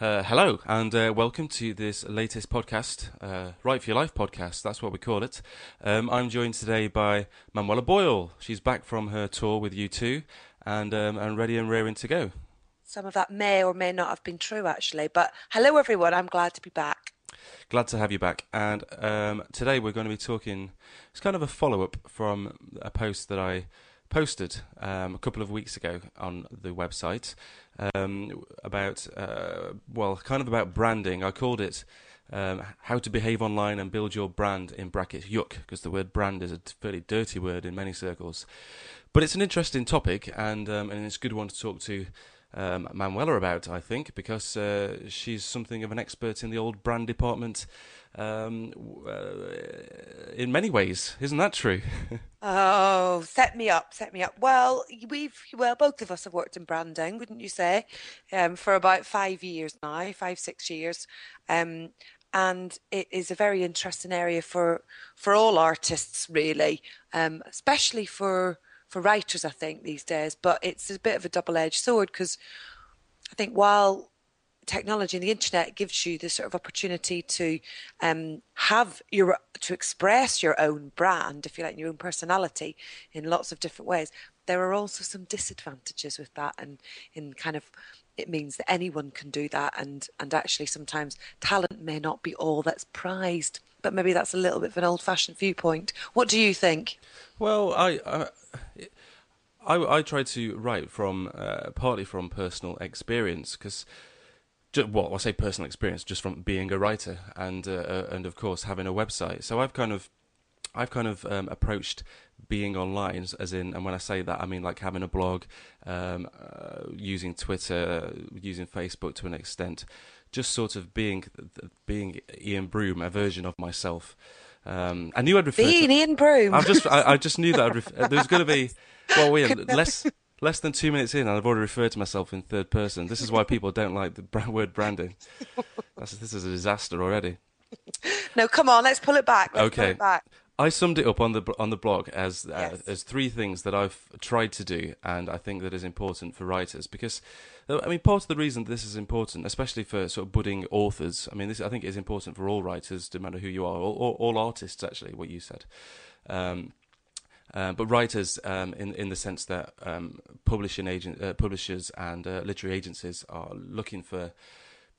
Uh, hello, and uh, welcome to this latest podcast, uh, Write for Your Life podcast. That's what we call it. Um, I'm joined today by Manuela Boyle. She's back from her tour with U2, and, um, and ready and raring to go. Some of that may or may not have been true, actually. But hello, everyone. I'm glad to be back. Glad to have you back. And um, today we're going to be talking, it's kind of a follow up from a post that I posted um, a couple of weeks ago on the website um, about, uh, well, kind of about branding. I called it um, How to Behave Online and Build Your Brand in brackets yuck, because the word brand is a fairly dirty word in many circles. But it's an interesting topic, and, um, and it's a good one to talk to um, Manuela about, I think, because uh, she's something of an expert in the old brand department um, uh, in many ways. Isn't that true? oh, set me up, set me up. Well, we've well, both of us have worked in branding, wouldn't you say, um, for about five years now, five six years. Um, and it is a very interesting area for for all artists, really, um, especially for for writers, I think these days. But it's a bit of a double edged sword because I think while technology and the internet gives you this sort of opportunity to um, have your to express your own brand, if you like, your own personality in lots of different ways. There are also some disadvantages with that, and in kind of it means that anyone can do that, and and actually sometimes talent may not be all that's prized. But maybe that's a little bit of an old-fashioned viewpoint. What do you think? Well, I. I... I, I try to write from uh, partly from personal experience because well, I say personal experience, just from being a writer and uh, uh, and of course having a website. So I've kind of I've kind of um, approached being online, as in, and when I say that, I mean like having a blog, um, uh, using Twitter, using Facebook to an extent, just sort of being being Ian Broom, a version of myself. Um, I knew I'd refer being to, Ian Broom. I just I, I just knew that I'd ref- there was going to be well, Ian, less less than two minutes in, and I've already referred to myself in third person. This is why people don't like the word branding. That's, this is a disaster already. No, come on, let's pull it back. Let's okay. It back. I summed it up on the on the blog as uh, yes. as three things that I've tried to do, and I think that is important for writers because. Uh, I mean, part of the reason this is important, especially for sort of budding authors, I mean, this I think is important for all writers, no matter who you are, all, all, artists, actually, what you said. Um, uh, but writers, um, in in the sense that um, publishing agent, uh, publishers and uh, literary agencies are looking for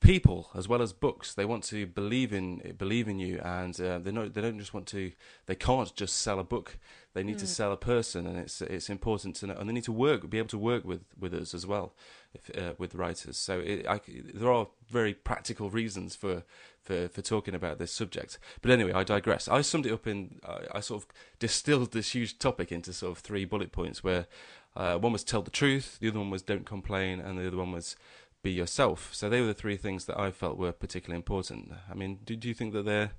people as well as books. They want to believe in believe in you, and uh, they know they don't just want to. They can't just sell a book. They need mm. to sell a person, and it's it's important to know. And they need to work, be able to work with with us as well, if, uh, with writers. So it, I, there are very practical reasons for for, for talking about this subject. But anyway, I digress. I summed it up in, I, I sort of distilled this huge topic into sort of three bullet points where uh, one was tell the truth, the other one was don't complain, and the other one was be yourself. So they were the three things that I felt were particularly important. I mean, do, do you think that they're,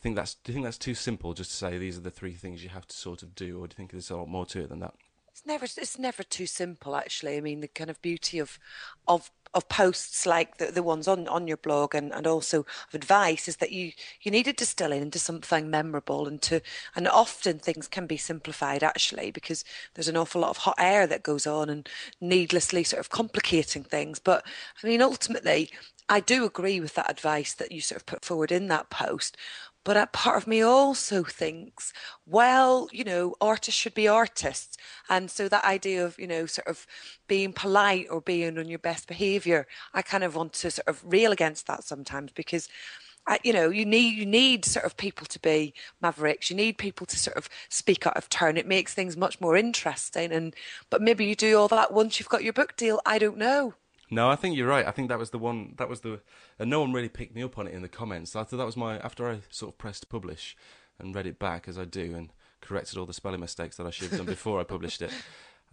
think that's, do you think that's too simple just to say these are the three things you have to sort of do, or do you think there's a lot more to it than that? It's never it's never too simple actually. I mean the kind of beauty of of of posts like the, the ones on, on your blog and, and also of advice is that you, you need to distill it into something memorable and to and often things can be simplified actually because there's an awful lot of hot air that goes on and needlessly sort of complicating things. But I mean ultimately I do agree with that advice that you sort of put forward in that post. But a part of me also thinks, well, you know, artists should be artists. And so that idea of, you know, sort of being polite or being on your best behavior, I kind of want to sort of rail against that sometimes because. You know, you need you need sort of people to be mavericks. You need people to sort of speak out of turn. It makes things much more interesting. And but maybe you do all that once you've got your book deal. I don't know. No, I think you're right. I think that was the one. That was the, and no one really picked me up on it in the comments. I thought that was my after I sort of pressed publish and read it back as I do and corrected all the spelling mistakes that I should have done before I published it.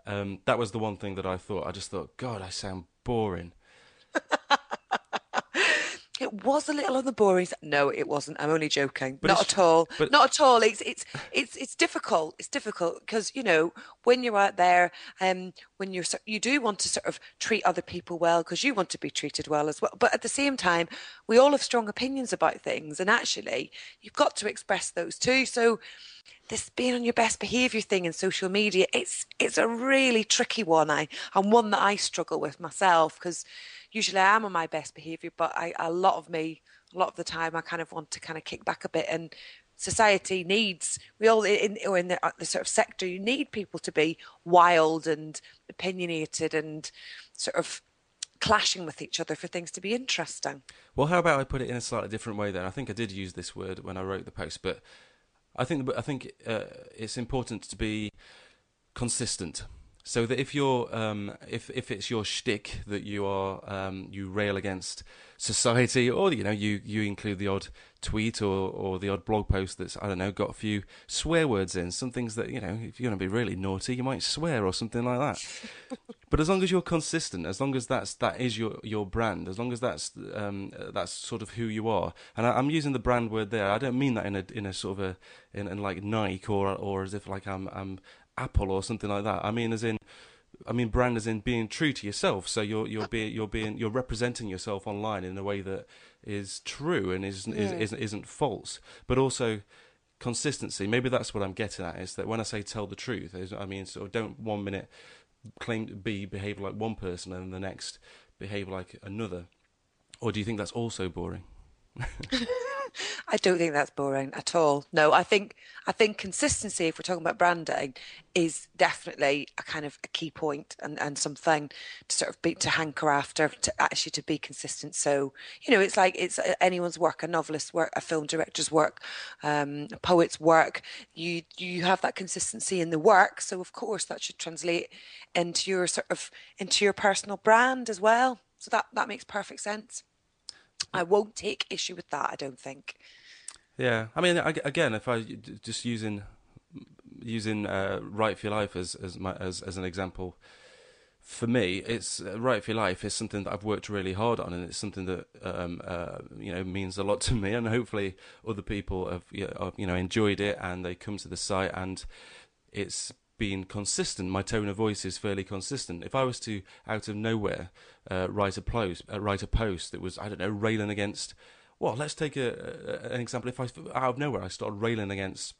Um, that was the one thing that I thought. I just thought, God, I sound boring. It was a little on the boring side. No, it wasn't. I'm only joking. But Not at all. But... Not at all. It's it's it's it's difficult. It's difficult because you know when you're out there, um, when you're you do want to sort of treat other people well because you want to be treated well as well. But at the same time, we all have strong opinions about things, and actually, you've got to express those too. So this being on your best behavior thing in social media it's it's a really tricky one i and one that i struggle with myself because usually I am on my best behaviour, but I, a lot of me, a lot of the time, I kind of want to kind of kick back a bit. And society needs, we all in in the, uh, the sort of sector, you need people to be wild and opinionated and sort of clashing with each other for things to be interesting. Well, how about I put it in a slightly different way then? I think I did use this word when I wrote the post, but I think I think uh, it's important to be consistent. So that if you're um, if if it's your shtick that you are um, you rail against society, or you know you you include the odd tweet or or the odd blog post that's I don't know got a few swear words in, some things that you know if you're going to be really naughty, you might swear or something like that. but as long as you're consistent, as long as that's that is your your brand, as long as that's um, that's sort of who you are, and I, am using the brand word there. I don't mean that in a in a sort of a in, in like Nike or or as if like I'm I'm Apple or something like that. I mean, as in, I mean, brand as in being true to yourself. So you're you're being you're being you're representing yourself online in a way that is true and is, yeah. is isn't isn't false, but also consistency. Maybe that's what I'm getting at. Is that when I say tell the truth, is, I mean, sort of don't one minute claim to be behave like one person and the next behave like another, or do you think that's also boring? I don't think that's boring at all. No, I think I think consistency, if we're talking about branding, is definitely a kind of a key point and, and something to sort of be to hanker after to actually to be consistent. So you know, it's like it's anyone's work, a novelist's work, a film director's work, um, a poet's work. You you have that consistency in the work, so of course that should translate into your sort of into your personal brand as well. So that that makes perfect sense. I won't take issue with that. I don't think. Yeah, I mean, again, if I just using using uh, "Write for Your Life" as as, my, as as an example, for me, it's uh, "Write for Your Life" is something that I've worked really hard on, and it's something that um, uh, you know means a lot to me, and hopefully other people have you know enjoyed it, and they come to the site, and it's been consistent. My tone of voice is fairly consistent. If I was to, out of nowhere, uh, write a post, uh, write a post that was, I don't know, railing against well, let's take a, a, an example. If I out of nowhere I started railing against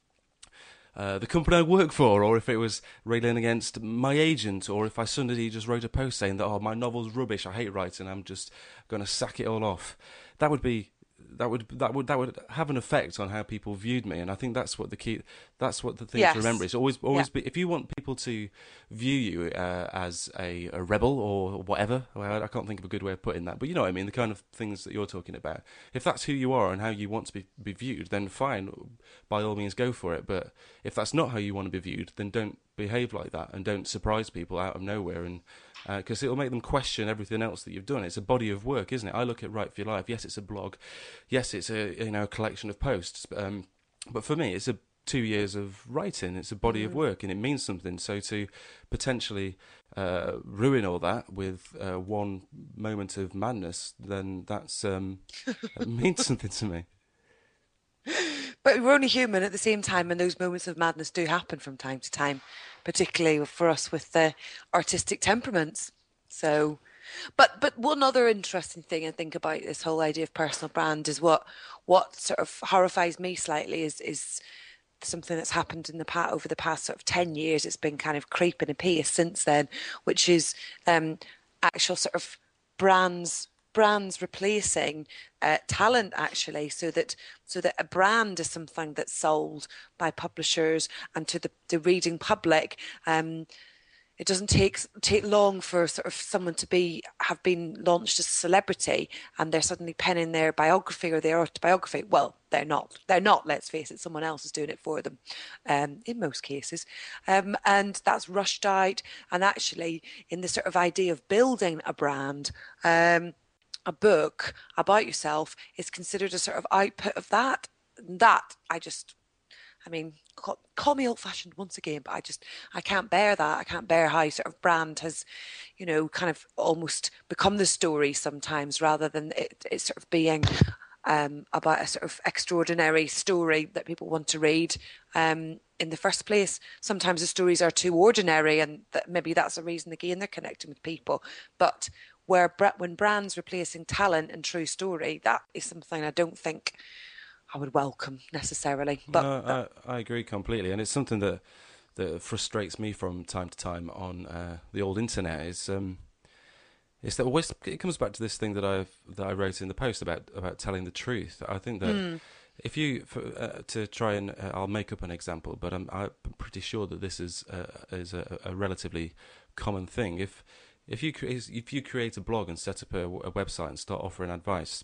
uh, the company I work for, or if it was railing against my agent, or if I suddenly just wrote a post saying that oh my novel's rubbish, I hate writing, I'm just going to sack it all off, that would be that would that would that would have an effect on how people viewed me, and I think that's what the key. That's what the thing yes. to remember is always always yeah. be. If you want people to view you uh, as a, a, rebel or whatever, well, I can't think of a good way of putting that, but you know what I mean. The kind of things that you're talking about. If that's who you are and how you want to be, be viewed, then fine, by all means go for it. But if that's not how you want to be viewed, then don't behave like that and don't surprise people out of nowhere and because uh, it'll make them question everything else that you've done. It's a body of work, isn't it? I look at Write for Your Life. Yes, it's a blog. Yes, it's a you know a collection of posts. Um, but for me, it's a two years of writing. It's a body mm. of work, and it means something. So to potentially uh, ruin all that with uh, one moment of madness, then that's um, that means something to me. But we're only human at the same time, and those moments of madness do happen from time to time, particularly for us with the artistic temperaments. So, but but one other interesting thing I think about this whole idea of personal brand is what what sort of horrifies me slightly is is something that's happened in the past over the past sort of 10 years it's been kind of creeping apace since then which is um, actual sort of brands brands replacing uh, talent actually so that so that a brand is something that's sold by publishers and to the, the reading public um, it doesn't take take long for sort of someone to be have been launched as a celebrity and they're suddenly penning their biography or their autobiography. Well, they're not. They're not. Let's face it. Someone else is doing it for them, um, in most cases, um, and that's rushed out. And actually, in the sort of idea of building a brand. Um, a book about yourself is considered a sort of output of that. That I just, I mean, call, call me old fashioned once again, but I just, I can't bear that. I can't bear how sort of brand has, you know, kind of almost become the story sometimes rather than it, it sort of being um, about a sort of extraordinary story that people want to read. Um, in the first place, sometimes the stories are too ordinary, and that maybe that's the reason again they're connecting with people. But where when brands replacing talent and true story, that is something I don't think I would welcome necessarily. But no, that... I, I, agree completely, and it's something that that frustrates me from time to time on uh, the old internet. Is um, it's that always it comes back to this thing that I've that I wrote in the post about about telling the truth. I think that mm. if you for, uh, to try and uh, I'll make up an example, but I'm I'm pretty sure that this is uh, is a, a, relatively common thing. If if you create if you create a blog and set up a, a website and start offering advice,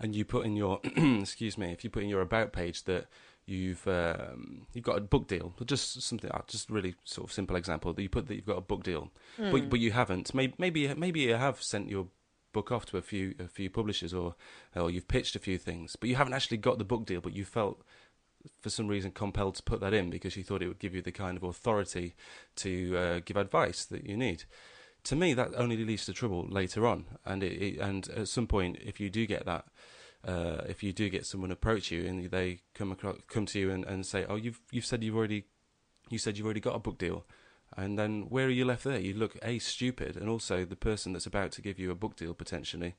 and you put in your excuse me, if you put in your about page that you've um, you've got a book deal, just something, uh, just really sort of simple example that you put that you've got a book deal, mm. but but you haven't. Maybe maybe maybe you have sent your book off to a few a few publishers or or you've pitched a few things, but you haven't actually got the book deal, but you felt for some reason compelled to put that in because you thought it would give you the kind of authority to uh, give advice that you need. To me, that only leads to trouble later on, and it, it, and at some point, if you do get that uh, if you do get someone approach you and they come across, come to you and, and say, "Oh, you've you've said you've already you said you've already got a book deal," and then where are you left there? You look a stupid, and also the person that's about to give you a book deal potentially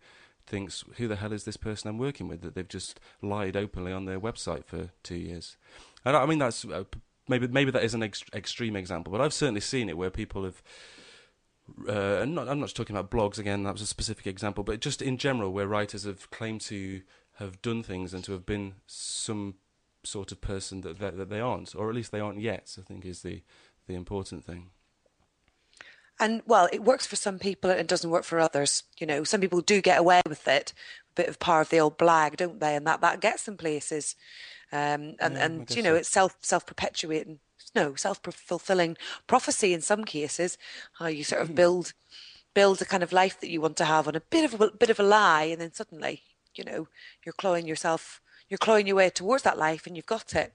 thinks, "Who the hell is this person I'm working with that they've just lied openly on their website for two years?" And I mean that's uh, maybe maybe that is an ex- extreme example, but I've certainly seen it where people have uh, not, I'm not talking about blogs again. That was a specific example, but just in general, where writers have claimed to have done things and to have been some sort of person that that, that they aren't, or at least they aren't yet. I think is the the important thing. And well, it works for some people and it doesn't work for others. You know, some people do get away with it, a bit of power of the old blag, don't they? And that that gets them places. Um, and yeah, and you know, so. it's self self perpetuating no self fulfilling prophecy in some cases. How you sort of hmm. build build a kind of life that you want to have on a bit of a bit of a lie, and then suddenly, you know, you're clawing yourself, you're clawing your way towards that life, and you've got it.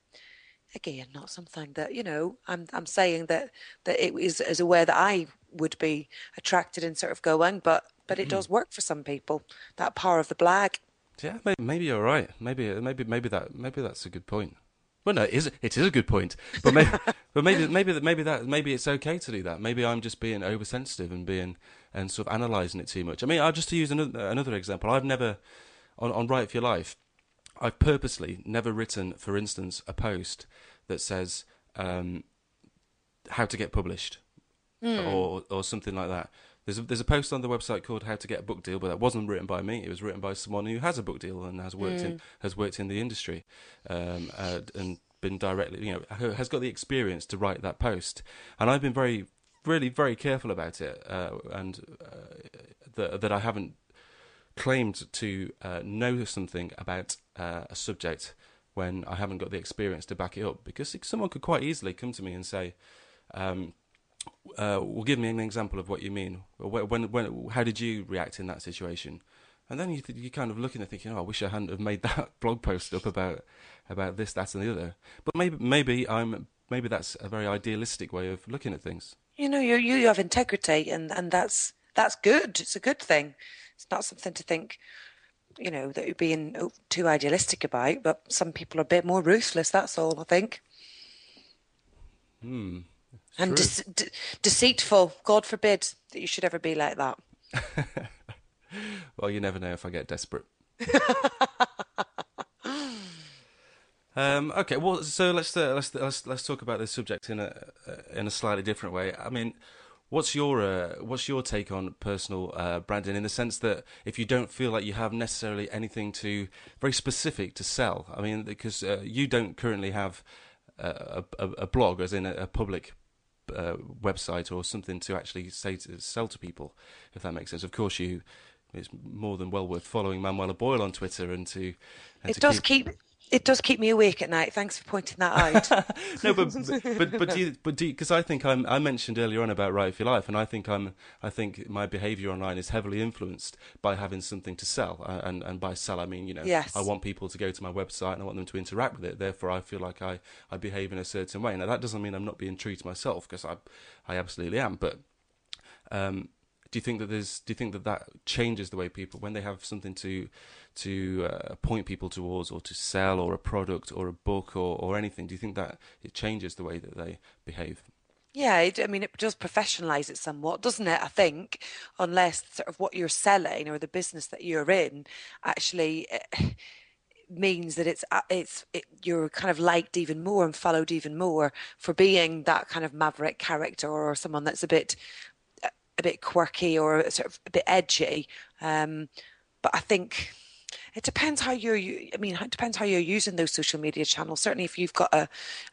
Again, not something that you know. I'm I'm saying that that it is is a way that I would be attracted and sort of going, but but it mm does work for some people. That power of the blag. Yeah, maybe, maybe you're right. Maybe maybe maybe that maybe that's a good point. Well, no, it is, it is a good point, but maybe, but maybe, maybe that, maybe that, maybe it's okay to do that. Maybe I'm just being oversensitive and being and sort of analysing it too much. I mean, I just to use another, another example. I've never on on Write for Your Life. I've purposely never written, for instance, a post that says um, how to get published mm. or or something like that. There's a, there's a post on the website called "How to Get a Book Deal," but that wasn't written by me. It was written by someone who has a book deal and has worked mm. in has worked in the industry, um, uh, and been directly, you know, has got the experience to write that post. And I've been very, really, very careful about it, uh, and uh, that that I haven't claimed to uh, know something about uh, a subject when I haven't got the experience to back it up. Because someone could quite easily come to me and say. Um, uh, well, give me an example of what you mean. When, when, how did you react in that situation? And then you you kind of looking and thinking, oh, I wish I hadn't have made that blog post up about about this, that, and the other. But maybe maybe I'm maybe that's a very idealistic way of looking at things. You know, you you have integrity, and and that's that's good. It's a good thing. It's not something to think, you know, that you're being too idealistic about. But some people are a bit more ruthless. That's all. I think. Hmm and de- de- deceitful. God forbid that you should ever be like that. well, you never know if I get desperate. um, okay, well, so let's uh, let's let's let's talk about this subject in a uh, in a slightly different way. I mean, what's your uh, what's your take on personal uh, branding in the sense that if you don't feel like you have necessarily anything to very specific to sell? I mean, because uh, you don't currently have a, a, a blog, as in a, a public uh, website or something to actually say to sell to people, if that makes sense. Of course, you it's more than well worth following Manuela Boyle on Twitter and to. And it to does keep, keep it does keep me awake at night. Thanks for pointing that out. no, but but but do you, but do because I think I'm, I mentioned earlier on about Write for Your Life, and I think I'm I think my behaviour online is heavily influenced by having something to sell, uh, and and by sell I mean you know yes. I want people to go to my website and I want them to interact with it. Therefore, I feel like I I behave in a certain way. Now that doesn't mean I'm not being true to myself because I I absolutely am, but. Um, do you think that there's do you think that that changes the way people when they have something to to uh, point people towards or to sell or a product or a book or, or anything do you think that it changes the way that they behave yeah, it, I mean, it does professionalize it somewhat, doesn't it? I think, unless sort of what you're selling or the business that you're in actually eh, means that it's uh, it's it, you're kind of liked even more and followed even more for being that kind of maverick character or someone that's a bit a bit quirky or sort of a bit edgy. Um, but I think it depends how you're. I mean, it depends how you're using those social media channels. Certainly, if you've got a,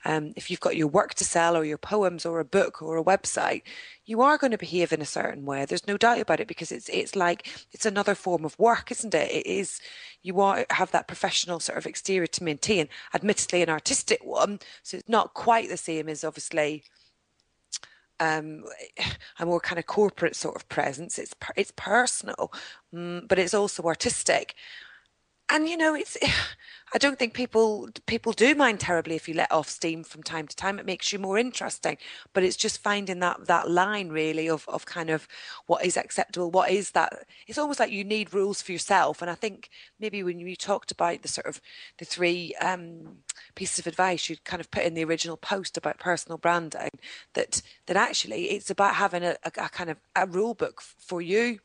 um, if you've got your work to sell or your poems or a book or a website, you are going to behave in a certain way. There's no doubt about it because it's it's like it's another form of work, isn't it? It is. You are have that professional sort of exterior to maintain. Admittedly, an artistic one, so it's not quite the same as obviously um, a more kind of corporate sort of presence. It's it's personal, um, but it's also artistic and you know it's i don't think people people do mind terribly if you let off steam from time to time. It makes you more interesting. But it's just finding that that line really of of kind of what is acceptable what is that it's almost like you need rules for yourself. And i think maybe when you talked about the sort of the three um, pieces of advice you kind of put in the original post about personal branding that that actually it's about having a, a, a kind of a rule book for you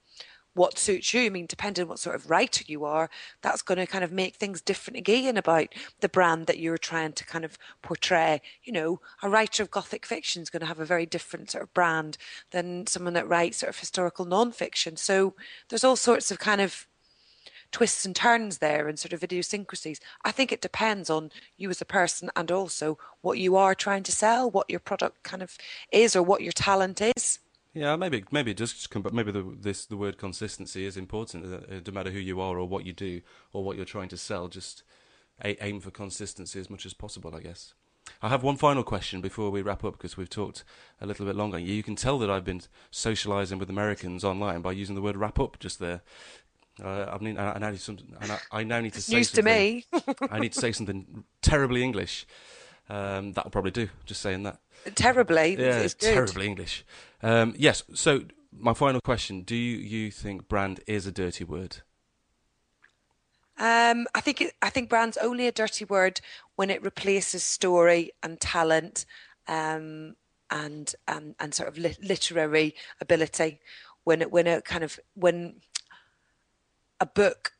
what suits you. I mean, depending on what sort of writer you are, that's going to kind of make things different again about the brand that you're trying to kind of portray. You know, a writer of Gothic fiction is going to have a very different sort of brand than someone that writes sort of historical non-fiction. So there's all sorts of kind of twists and turns there and sort of idiosyncrasies. I think it depends on you as a person and also what you are trying to sell, what your product kind of is or what your talent is. Yeah, maybe maybe it does come, but maybe the this the word consistency is important. It doesn't matter who you are or what you do or what you're trying to sell. Just aim for consistency as much as possible, I guess. I have one final question before we wrap up because we've talked a little bit longer. You can tell that I've been socialising with Americans online by using the word "wrap up" just there. Uh, I mean, I, I, now need some, I, I now need to say news to me. I need to say something terribly English. Um, that'll probably do. Just saying that. Terribly. Yeah, it's terribly English. Um, yes. So my final question: Do you, think brand is a dirty word? Um, I think it, I think brand's only a dirty word when it replaces story and talent um, and um, and sort of li- literary ability. When it when it kind of when a book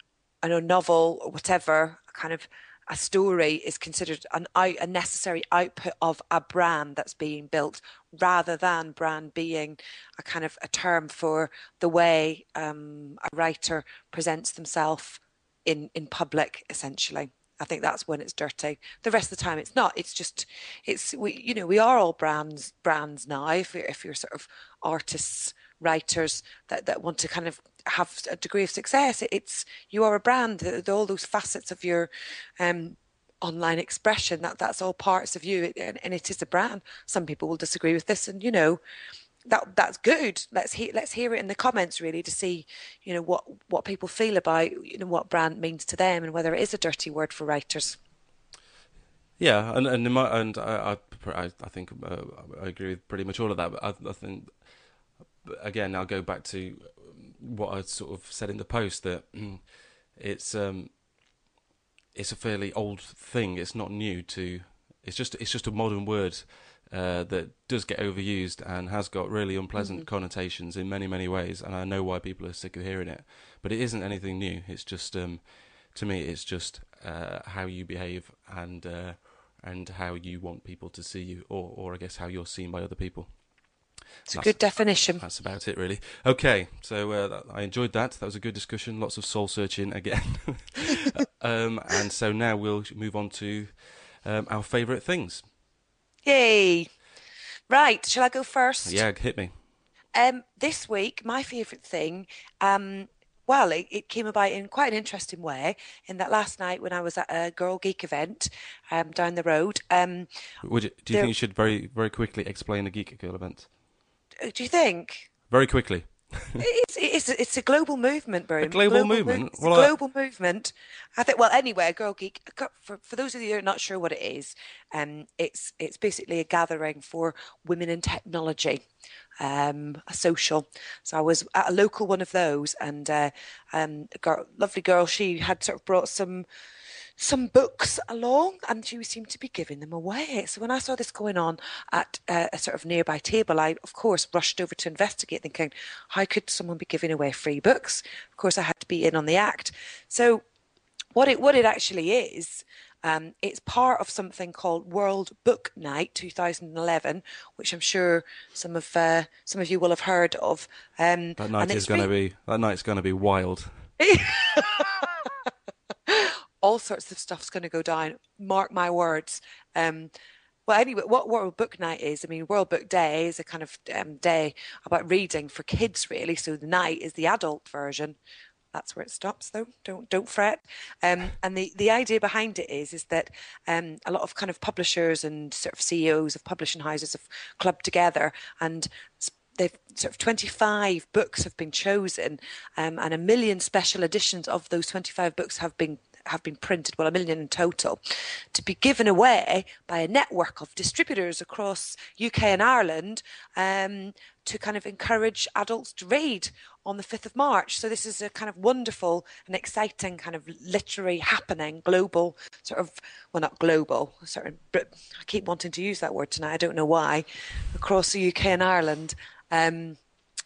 and a novel or whatever kind of a story is considered an a necessary output of a brand that's being built rather than brand being a kind of a term for the way um, a writer presents themselves in in public essentially I think that's when it's dirty. The rest of the time, it's not. It's just, it's we, you know, we are all brands, brands now. If you're, if you're sort of artists, writers that that want to kind of have a degree of success, it's you are a brand. All those facets of your um, online expression that that's all parts of you, and, and it is a brand. Some people will disagree with this, and you know, that that's good. Let's hear let's hear it in the comments really to see you know what what people feel about you know what brand means to them and whether it is a dirty word for writers. Yeah, and and my, and I I, I think uh, I agree with pretty much all of that. But I, I think again I'll go back to what I sort of said in the post that it's um it's a fairly old thing. It's not new to. It's just it's just a modern word uh, that does get overused and has got really unpleasant mm-hmm. connotations in many many ways, and I know why people are sick of hearing it. But it isn't anything new. It's just um, to me, it's just uh, how you behave and uh, and how you want people to see you, or or I guess how you're seen by other people. It's that's, a good definition. That's about it, really. Okay, so uh, I enjoyed that. That was a good discussion. Lots of soul searching again. um, and so now we'll move on to um, our favourite things. Yay! Right, shall I go first? Yeah, hit me. Um, this week, my favourite thing, um, well, it, it, came about in quite an interesting way. In that last night when I was at a Girl Geek event um, down the road. Um, Would you, do you there, think you should very, very quickly explain the Geek Girl event? Uh, do you think? Very quickly it's, it's, it's a global movement, bro. A global, global movement? It's well, a global I... movement. I think, well, anyway, Girl Geek, for, for those of you who are not sure what it is, um, it's, it's basically a gathering for women in technology. Um, a social. So I was at a local one of those, and uh, um, a girl, lovely girl. She had sort of brought some some books along and she seemed to be giving them away. So when I saw this going on at uh, a sort of nearby table, I, of course, rushed over to investigate, thinking, how could someone be giving away free books? Of course, I had to be in on the act. So what it what it actually is, Um, it's part of something called World Book Night 2011, which I'm sure some of uh, some of you will have heard of. Um, that night is going to be that night's going to be wild. All sorts of stuff's going to go down. Mark my words. Um, well, anyway, what World Book Night is, I mean, World Book Day is a kind of um, day about reading for kids, really. So the night is the adult version. That's where it stops, though. Don't don't fret. Um, and the, the idea behind it is is that um, a lot of kind of publishers and sort of CEOs of publishing houses have clubbed together and they've sort of 25 books have been chosen um, and a million special editions of those 25 books have been have been printed, well, a million in total, to be given away by a network of distributors across UK and Ireland um, to kind of encourage adults to read on the 5th of March. So this is a kind of wonderful and exciting kind of literary happening, global sort of, well, not global, sort of, I keep wanting to use that word tonight. I don't know why, across the UK and Ireland. Um,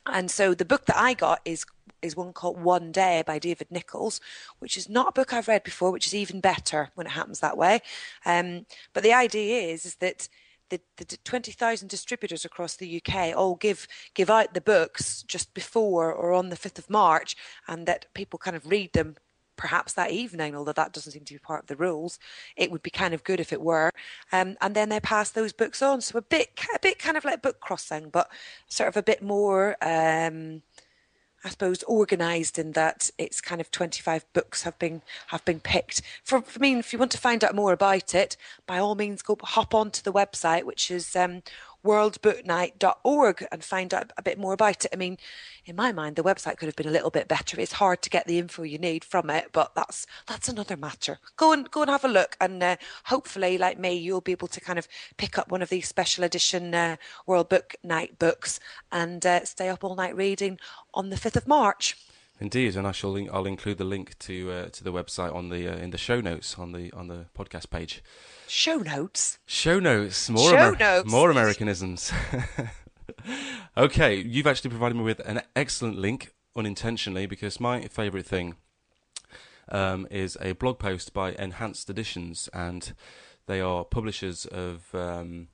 and so the book that I got is is one called One Day by David Nicholls, which is not a book I've read before, which is even better when it happens that way. Um, but the idea is is that the, the 20,000 distributors across the UK all give give out the books just before or on the 5th of March, and that people kind of read them perhaps that evening, although that doesn't seem to be part of the rules. It would be kind of good if it were. Um, and then they pass those books on. So a bit, a bit kind of like book crossing, but sort of a bit more. Um, I suppose organised in that it's kind of 25 books have been have been picked. For, for me, if you want to find out more about it, by all means, go hop onto the website, which is um, worldbooknight.org and find out a bit more about it. I mean, in my mind, the website could have been a little bit better. It's hard to get the info you need from it, but that's that's another matter. Go and go and have a look, and uh, hopefully, like me, you'll be able to kind of pick up one of these special edition uh, World Book Night books and uh, stay up all night reading on the fifth of March. Indeed, and I shall link, I'll include the link to uh, to the website on the uh, in the show notes on the on the podcast page. Show notes. Show notes. More show Amer- notes. More Americanisms. okay, you've actually provided me with an excellent link unintentionally because my favourite thing um, is a blog post by Enhanced Editions, and they are publishers of. Um,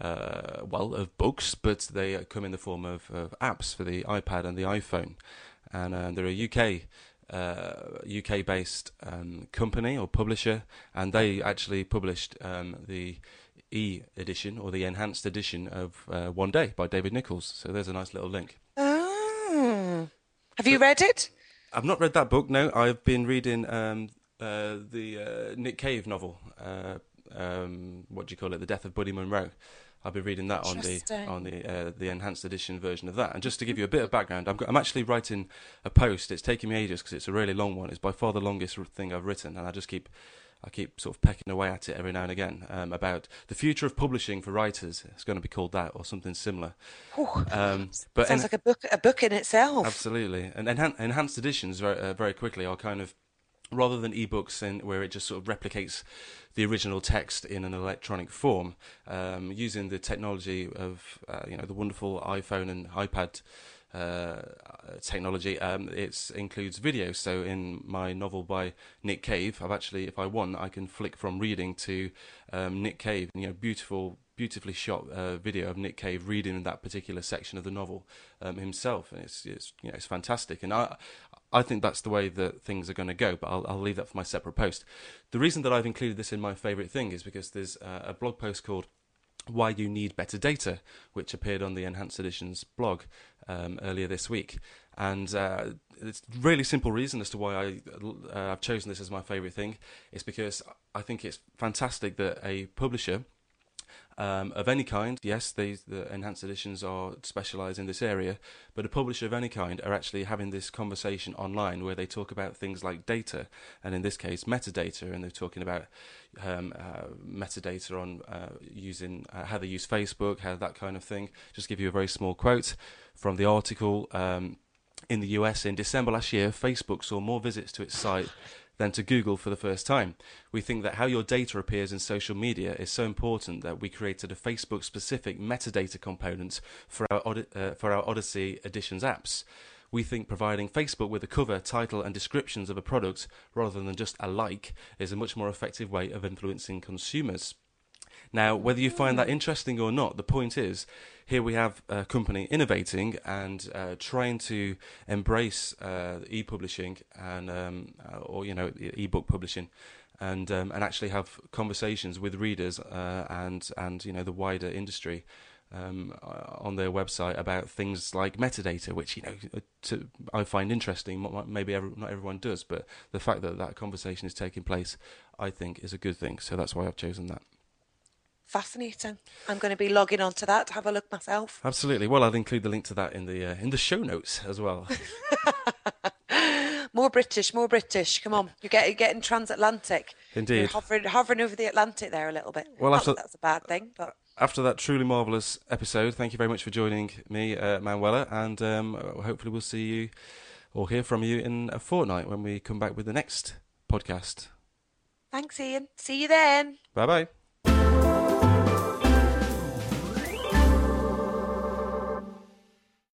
uh, well, of books, but they come in the form of, of apps for the iPad and the iPhone and uh, they're a UK uh, UK based um, company or publisher, and they actually published um, the e edition or the enhanced edition of uh, One Day by David Nicholls. So there's a nice little link. Oh. Have you read it? I've not read that book. No, I've been reading um, uh, the uh, Nick Cave novel. Uh, um, what do you call it? The Death of Bunny Munro. I'll be reading that on the on the uh, the enhanced edition version of that. And just to give you a bit of background, I'm, I'm actually writing a post. It's taking me ages because it's a really long one. It's by far the longest thing I've written, and I just keep I keep sort of pecking away at it every now and again um, about the future of publishing for writers. It's going to be called that or something similar. Um, but sounds en- like a book a book in itself. Absolutely, and enhan- enhanced editions very, uh, very quickly are kind of rather than ebooks in where it just sort of replicates the original text in an electronic form um, using the technology of uh, you know the wonderful iPhone and iPad technology. Um, it includes video. So in my novel by Nick Cave, I've actually, if I want, I can flick from reading to um, Nick Cave. You know, beautiful, beautifully shot uh, video of Nick Cave reading that particular section of the novel um, himself, and it's, it's you know it's fantastic. And I I think that's the way that things are going to go, but I'll, I'll leave that for my separate post. The reason that I've included this in my favourite thing is because there's uh, a blog post called why you need better data, which appeared on the Enhanced Editions blog um, earlier this week. And uh, it's really simple reason as to why I, uh, I've chosen this as my favourite thing. It's because I think it's fantastic that a publisher um, of any kind. Yes, these, the enhanced editions are specialised in this area, but a publisher of any kind are actually having this conversation online where they talk about things like data, and in this case, metadata, and they're talking about um, uh, metadata on uh, using uh, how they use Facebook, how that kind of thing. Just give you a very small quote from the article. Um, in the US in December last year, Facebook saw more visits to its site than to Google for the first time. We think that how your data appears in social media is so important that we created a Facebook specific metadata component for our, uh, for our Odyssey Editions apps. We think providing Facebook with a cover, title, and descriptions of a product rather than just a like is a much more effective way of influencing consumers. Now, whether you find that interesting or not, the point is here we have a company innovating and uh, trying to embrace uh, e-publishing and um, uh, or you know e-book publishing and um, and actually have conversations with readers uh, and and you know the wider industry um, uh, on their website about things like metadata, which you know uh, to, I find interesting. Maybe every, not everyone does, but the fact that that conversation is taking place, I think, is a good thing. So that's why I've chosen that. Fascinating. I'm going to be logging on to that to have a look myself. Absolutely. Well, I'll include the link to that in the uh, in the show notes as well. more British, more British. Come on, you're getting, getting transatlantic. Indeed, you're hovering, hovering over the Atlantic there a little bit. Well, after, that's a bad thing, but after that truly marvellous episode, thank you very much for joining me, uh, Manuela, and um, hopefully we'll see you or hear from you in a fortnight when we come back with the next podcast. Thanks, Ian. See you then. Bye bye.